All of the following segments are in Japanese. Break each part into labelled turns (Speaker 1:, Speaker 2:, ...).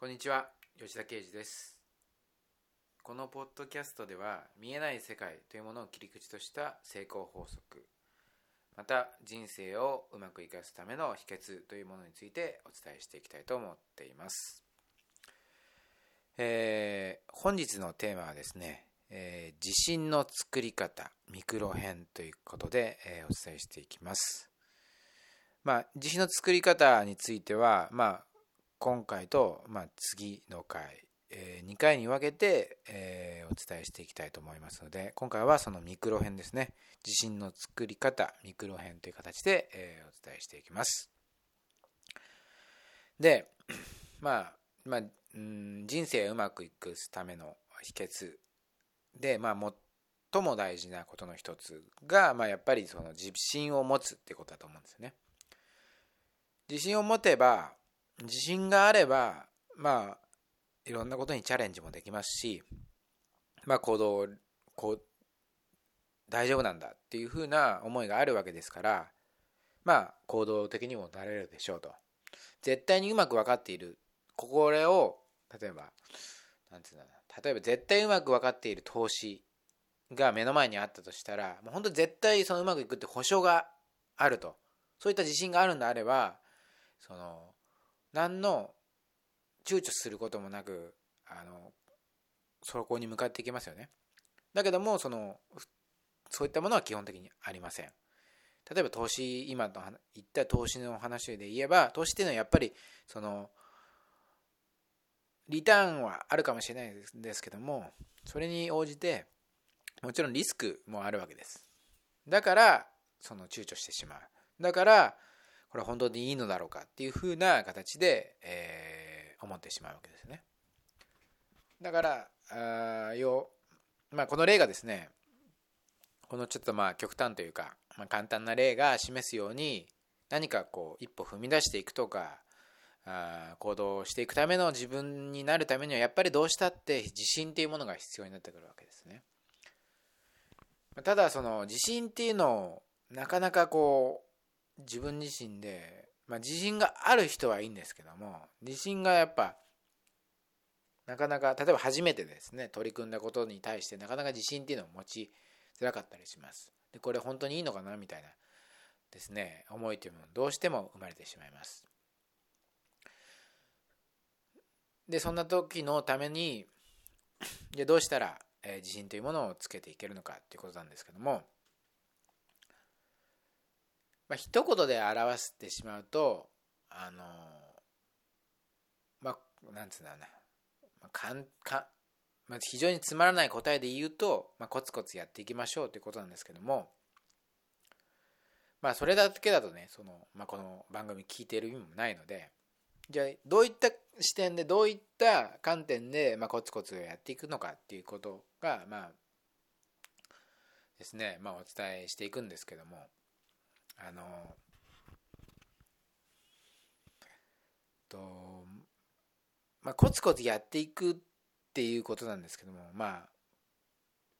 Speaker 1: こんにちは吉田啓二です。このポッドキャストでは見えない世界というものを切り口とした成功法則また人生をうまく生かすための秘訣というものについてお伝えしていきたいと思っています。えー、本日のテーマはですね、えー、地震の作り方ミクロ編ということで、えー、お伝えしていきます。まあ地震の作り方についてはまあ今回と、まあ、次の回、えー、2回に分けて、えー、お伝えしていきたいと思いますので今回はそのミクロ編ですね。地震の作り方ミクロ編という形で、えー、お伝えしていきます。で まあ、まあ、うん人生うまくいくための秘訣で、まあ、最も大事なことの一つが、まあ、やっぱりその自信を持つってことだと思うんですよね。自信を持てば自信があれば、まあ、いろんなことにチャレンジもできますし、まあ、行動、こう、大丈夫なんだっていうふうな思いがあるわけですから、まあ、行動的にもなれるでしょうと。絶対にうまく分かっている。これを、例えば、なんていうんだ例えば絶対うまく分かっている投資が目の前にあったとしたら、もう本当絶対そのうまくいくって保証があると。そういった自信があるんであれば、その、何の躊躇することもなくあのそこに向かっていきますよね。だけどもそのそういったものは基本的にありません。例えば投資今と言った投資の話で言えば投資っていうのはやっぱりそのリターンはあるかもしれないですけどもそれに応じてもちろんリスクもあるわけです。だからその躊躇してしまう。だからこれ本当にいいのだろうかっていうふうな形で、えー、思ってしまうわけですね。だからあよ、まあ、この例がですねこのちょっとまあ極端というか、まあ、簡単な例が示すように何かこう一歩踏み出していくとかあ行動していくための自分になるためにはやっぱりどうしたって自信っていうものが必要になってくるわけですね。ただその自信っていうのをなかなかこう自分自身で、まあ、自信がある人はいいんですけども自信がやっぱなかなか例えば初めてですね取り組んだことに対してなかなか自信っていうのを持ちづらかったりします。でこれ本当にいいのかなみたいなですね思いというものどうしても生まれてしまいます。でそんな時のためにでどうしたら、えー、自信というものをつけていけるのかっていうことなんですけどもまあ一言で表してしまうとあのまあなんつうんだろうな、まあ、かんかまあ、非常につまらない答えで言うと、まあ、コツコツやっていきましょうということなんですけどもまあそれだけだとねその、まあ、この番組聞いている意味もないのでじゃあどういった視点でどういった観点で、まあ、コツコツやっていくのかっていうことがまあですね、まあ、お伝えしていくんですけどもあのとまあコツコツやっていくっていうことなんですけどもまあ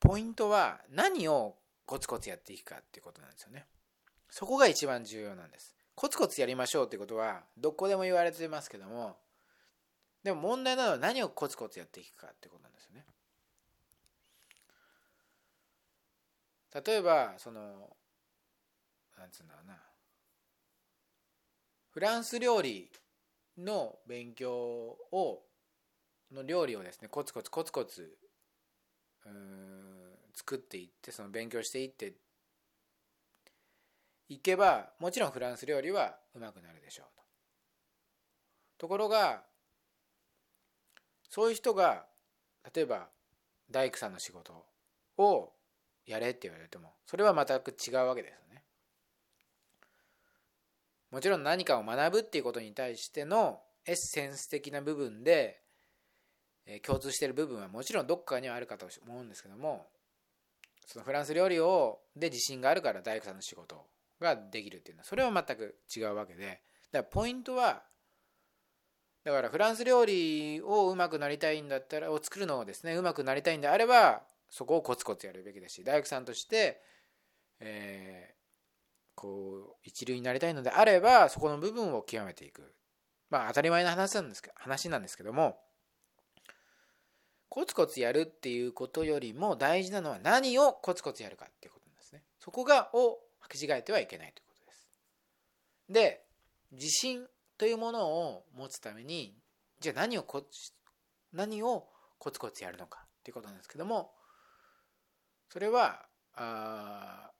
Speaker 1: ポイントは何をコツコツやっていくかっていうことなんですよね。そこが一番重要なんです。コツコツやりましょうってことはどこでも言われてますけどもでも問題なのは何をコツコツやっていくかってことなんですよね。例えばそのなんつうんだろうなフランス料理の勉強をの料理をですねコツコツコツコツうん作っていってその勉強していっていけばもちろんフランス料理はうまくなるでしょうと。ところがそういう人が例えば大工さんの仕事をやれって言われてもそれは全く違うわけですよねもちろん何かを学ぶっていうことに対してのエッセンス的な部分で、え共通してる部分はもちろんどっかにはあるかと思うんですけどもそのフランス料理をで自信があるから大工さんの仕事ができるっていうのはそれは全く違うわけでだからポイントはだからフランス料理をうまくなりたいんだったらを作るのをですねうまくなりたいんであればそこをコツコツやるべきだし大工さんとして、えこう一流になりたいのであればそこの部分を極めていく、まあ当たり前の話なんですけ話なんですけどもコツコツやるっていうことよりも大事なのは何をコツコツやるかっていうことなんですね。そこがを履き違えてはいけないということです。で自信というものを持つためにじゃあ何をこ何をコツコツやるのかっていうことなんですけどもそれはあ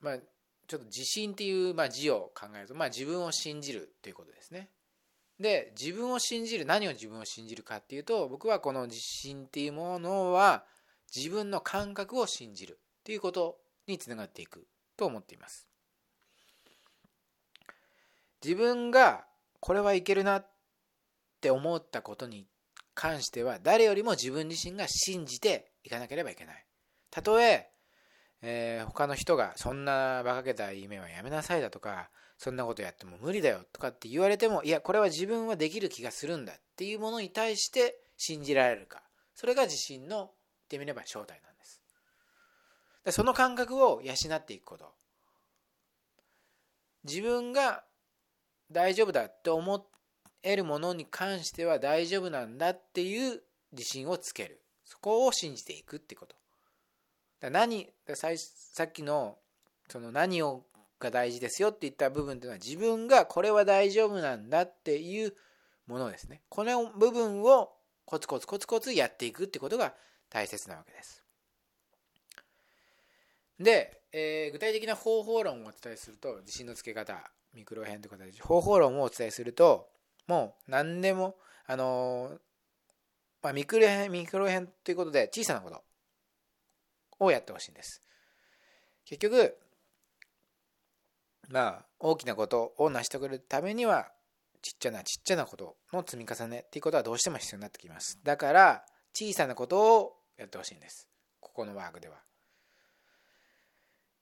Speaker 1: まあちょっと自信っていう、まあ、字を考えると、まあ、自分を信じるということですね。で自分を信じる何を自分を信じるかっていうと僕はこの自信っていうものは自分の感覚を信じるっていうことにつながっていくと思っています。自分がこれはいけるなって思ったことに関しては誰よりも自分自身が信じていかなければいけない。たとええー、他の人がそんな馬鹿げた夢はやめなさいだとかそんなことやっても無理だよとかって言われてもいやこれは自分はできる気がするんだっていうものに対して信じられるか。それが自信の言ってみれば正体なんです。でその感覚を養っていくこと。自分が大丈夫だって思えるものに関しては大丈夫なんだっていう自信をつける。そこを信じていくってこと。だ何さっきのその何をが大事ですよって言った部分というのは自分がこれは大丈夫なんだっていうものですね。この部分をコツコツコツコツやっていくってことが大切なわけです。で、えー、具体的な方法論をお伝えすると自信のつけ方ミクロ編という形で方法論をお伝えするともう何でもあのー、まあ、ミクロ編ミクロ編ということで小さなこと。をやってほしいんです。結局、まあ、大きなことを成し遂げるためには、ちっちゃなちっちゃなことの積み重ねっていうことはどうしても必要になってきます。だから、小さなことをやってほしいんです。ここのワークでは。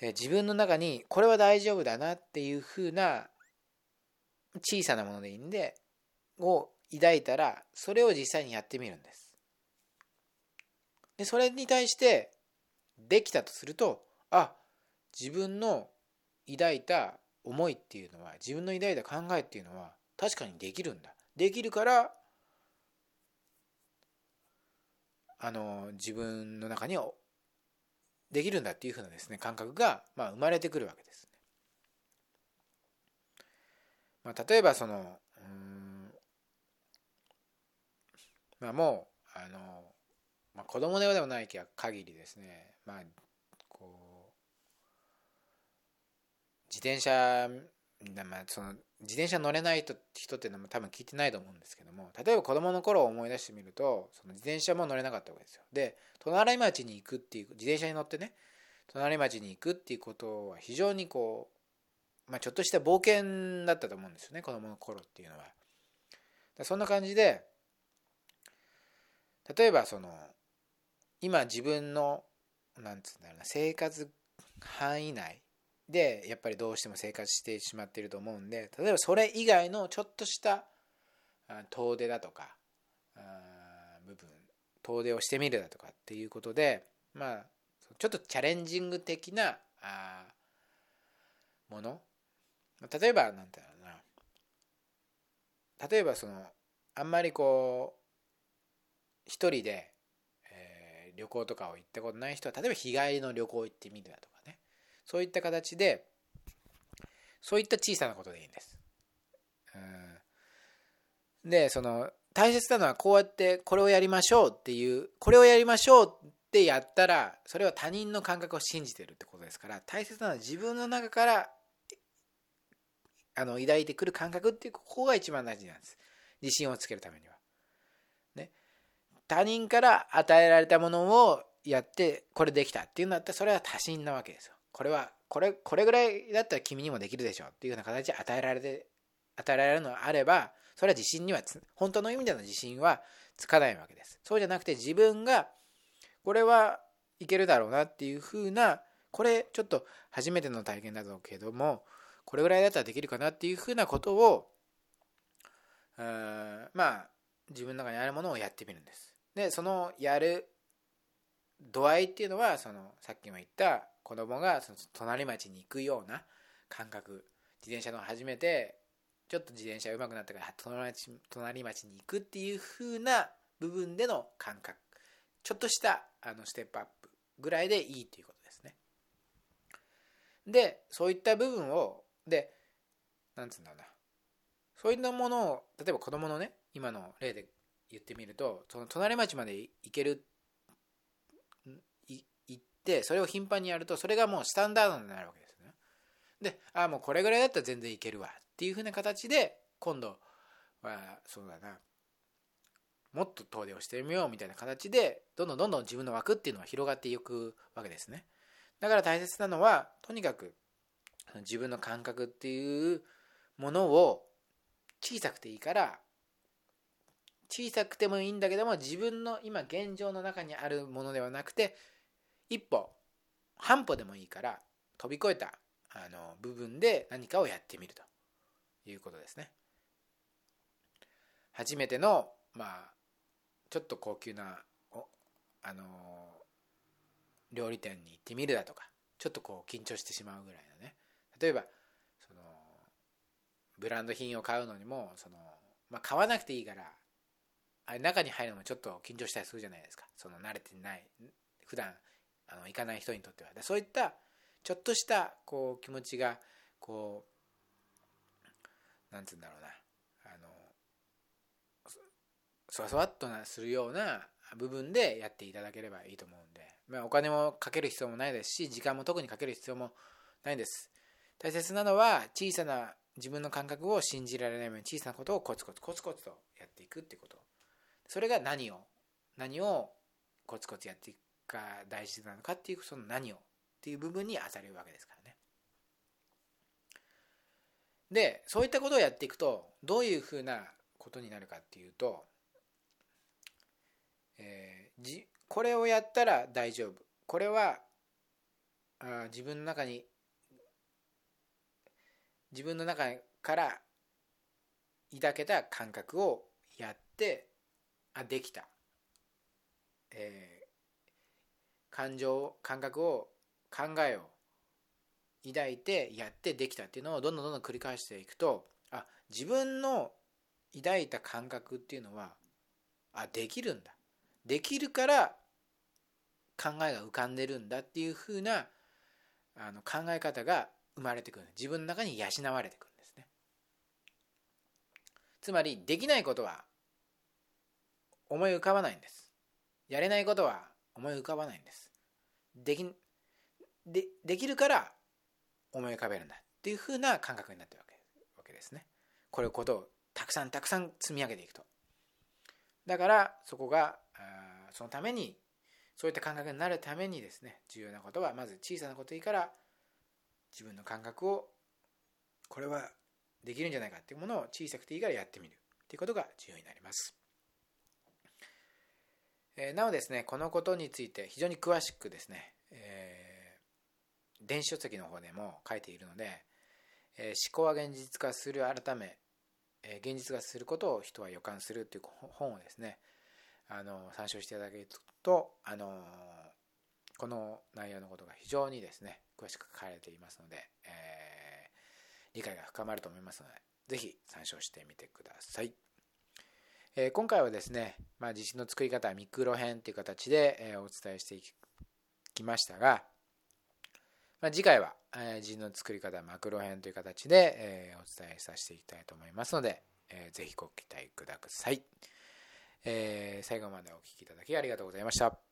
Speaker 1: え自分の中にこれは大丈夫だなっていうふうな小さなものでいいんで、を抱いたら、それを実際にやってみるんです。で、それに対して、できたとするとあ自分の抱いた思いっていうのは自分の抱いた考えっていうのは確かにできるんだできるからあの自分の中にはできるんだっていうふうなですね感覚が、まあ、生まれてくるわけですね。まあ、例えばそのうんまあもうあの、まあ、子供ではない限りですねまあこう自転車まあ、その自転車乗れない人っていうのも多分聞いてないと思うんですけども例えば子供の頃を思い出してみるとその自転車も乗れなかったわけですよ。で隣町に行くっていう自転車に乗ってね隣町に行くっていうことは非常にこう、まあ、ちょっとした冒険だったと思うんですよね子供の頃っていうのは。そんな感じで例えばその今自分のなんつうんだろうな生活範囲内でやっぱりどうしても生活してしまっていると思うんで例えばそれ以外のちょっとした遠出だとか部分遠出をしてみるだとかっていうことでまあちょっとチャレンジング的なもの例えばなんていうのな。例えばそのあんまりこう一人で旅行とかを行ったことない人は例えば日帰りの旅行行ってみるだとかねそういった形でそういった小さなことでいいんです。うん、でその大切なのはこうやってこれをやりましょうっていうこれをやりましょうってやったらそれは他人の感覚を信じてるってことですから大切なのは自分の中からあの抱いてくる感覚っていうここが一番大事なんです自信をつけるためには。他人から与えられたものをやってこれできたっていうんだったらそれは他信なわけですよ。これはこれこれぐらいだったら君にもできるでしょっていうような形で与えられて与えられるのがあればそれは自信には本当の意味での自信はつかないわけです。そうじゃなくて自分がこれはいけるだろうなっていうふうなこれちょっと初めての体験だぞけどもこれぐらいだったらできるかなっていうふうなことをまあ自分の中にあるものをやってみるんです。でそのやる度合いっていうのはそのさっきも言った子供がその隣町に行くような感覚。自転車の初めてちょっと自転車上手くなったから隣町隣町に行くっていう風な部分での感覚。ちょっとしたあのステップアップぐらいでいいということですね。でそういった部分をでなんつうんだろうな。そういったものを例えば子供のね今の例で言ってみるとその隣町まで行ける行ってそれを頻繁にやるとそれがもうスタンダードになるわけですね。でああもうこれぐらいだったら全然いけるわ。っていうふうな形で今度はそうだなもっと遠出をしてみようみたいな形でどんどんどんどん自分の枠っていうのは広がっていくわけですね。だから大切なのはとにかく自分の感覚っていうものを小さくていいから小さくてもいいんだけども自分の今現状の中にあるものではなくて一歩半歩でもいいから飛び越えたあの部分で何かをやってみるということですね。初めてのまあちょっと高級なあの料理店に行ってみるだとかちょっとこう緊張してしまうぐらいのね例えばそのブランド品を買うのにもその、まあ、買わなくていいからあれ中に入るのもちょっと緊張したりするじゃないですか。その慣れてない普段あの行かない人にとっては。でそういったちょっとしたこう気持ちがこうなんつうんだろうな。あのそわそわっとなするような部分でやっていただければいいと思うんで、まあ、お金もかける必要もないですし時間も特にかける必要もないです。大切なのは小さな自分の感覚を信じられないように小さなことをコツコツコツコツとやっていくっていうこと。それが何を？何をコツコツやっていくか大事なのかっていうその何をっていう部分に当たるわけですからね。でそういったことをやっていくとどういうふうなことになるかっていうと、えー、じこれをやったら大丈夫これはあ自分の中に自分の中から抱けた感覚をやってあできた、えー、感情感覚を考えを抱いてやってできたっていうのをどんどんどんどん繰り返していくとあ自分の抱いた感覚っていうのはあできるんだ。できるから考えが浮かんでるんだっていうふうなあの考え方が生まれてくる。自分の中に養われてくるんですね。つまりできないことは思い浮かばないんです。やれないことは思い浮かばないんです。できでできるから思い浮かべるんだ。っていうふうな感覚になってるわけですね。これをことをたくさんたくさん積み上げていくと。だからそこがそのためにそういった感覚になるためにですね重要なことはまず小さなこといいから自分の感覚をこれはできるんじゃないかっていうものを小さくていいからやってみるっていうことが重要になります。えなおですね、このことについて非常に詳しくですね、えー、電子書籍の方でも書いているので、えー、思考は現実化する改め、え、現実化することを人は予感するという本をですね、あの参照していただけると、あのこの内容のことが非常にですね、詳しく書かれていますので、え理解が深まると思いますので、ぜひ参照してみてください。え今回はですね、まあ、地震の作り方はミクロ編という形で、えお伝えしてきましたが、まあ、次回は、え地震の作り方マクロ編という形で、えお伝えさせていきたいと思いますので、えー、ぜひご期待ください、え、最後までお聴きいただきありがとうございました。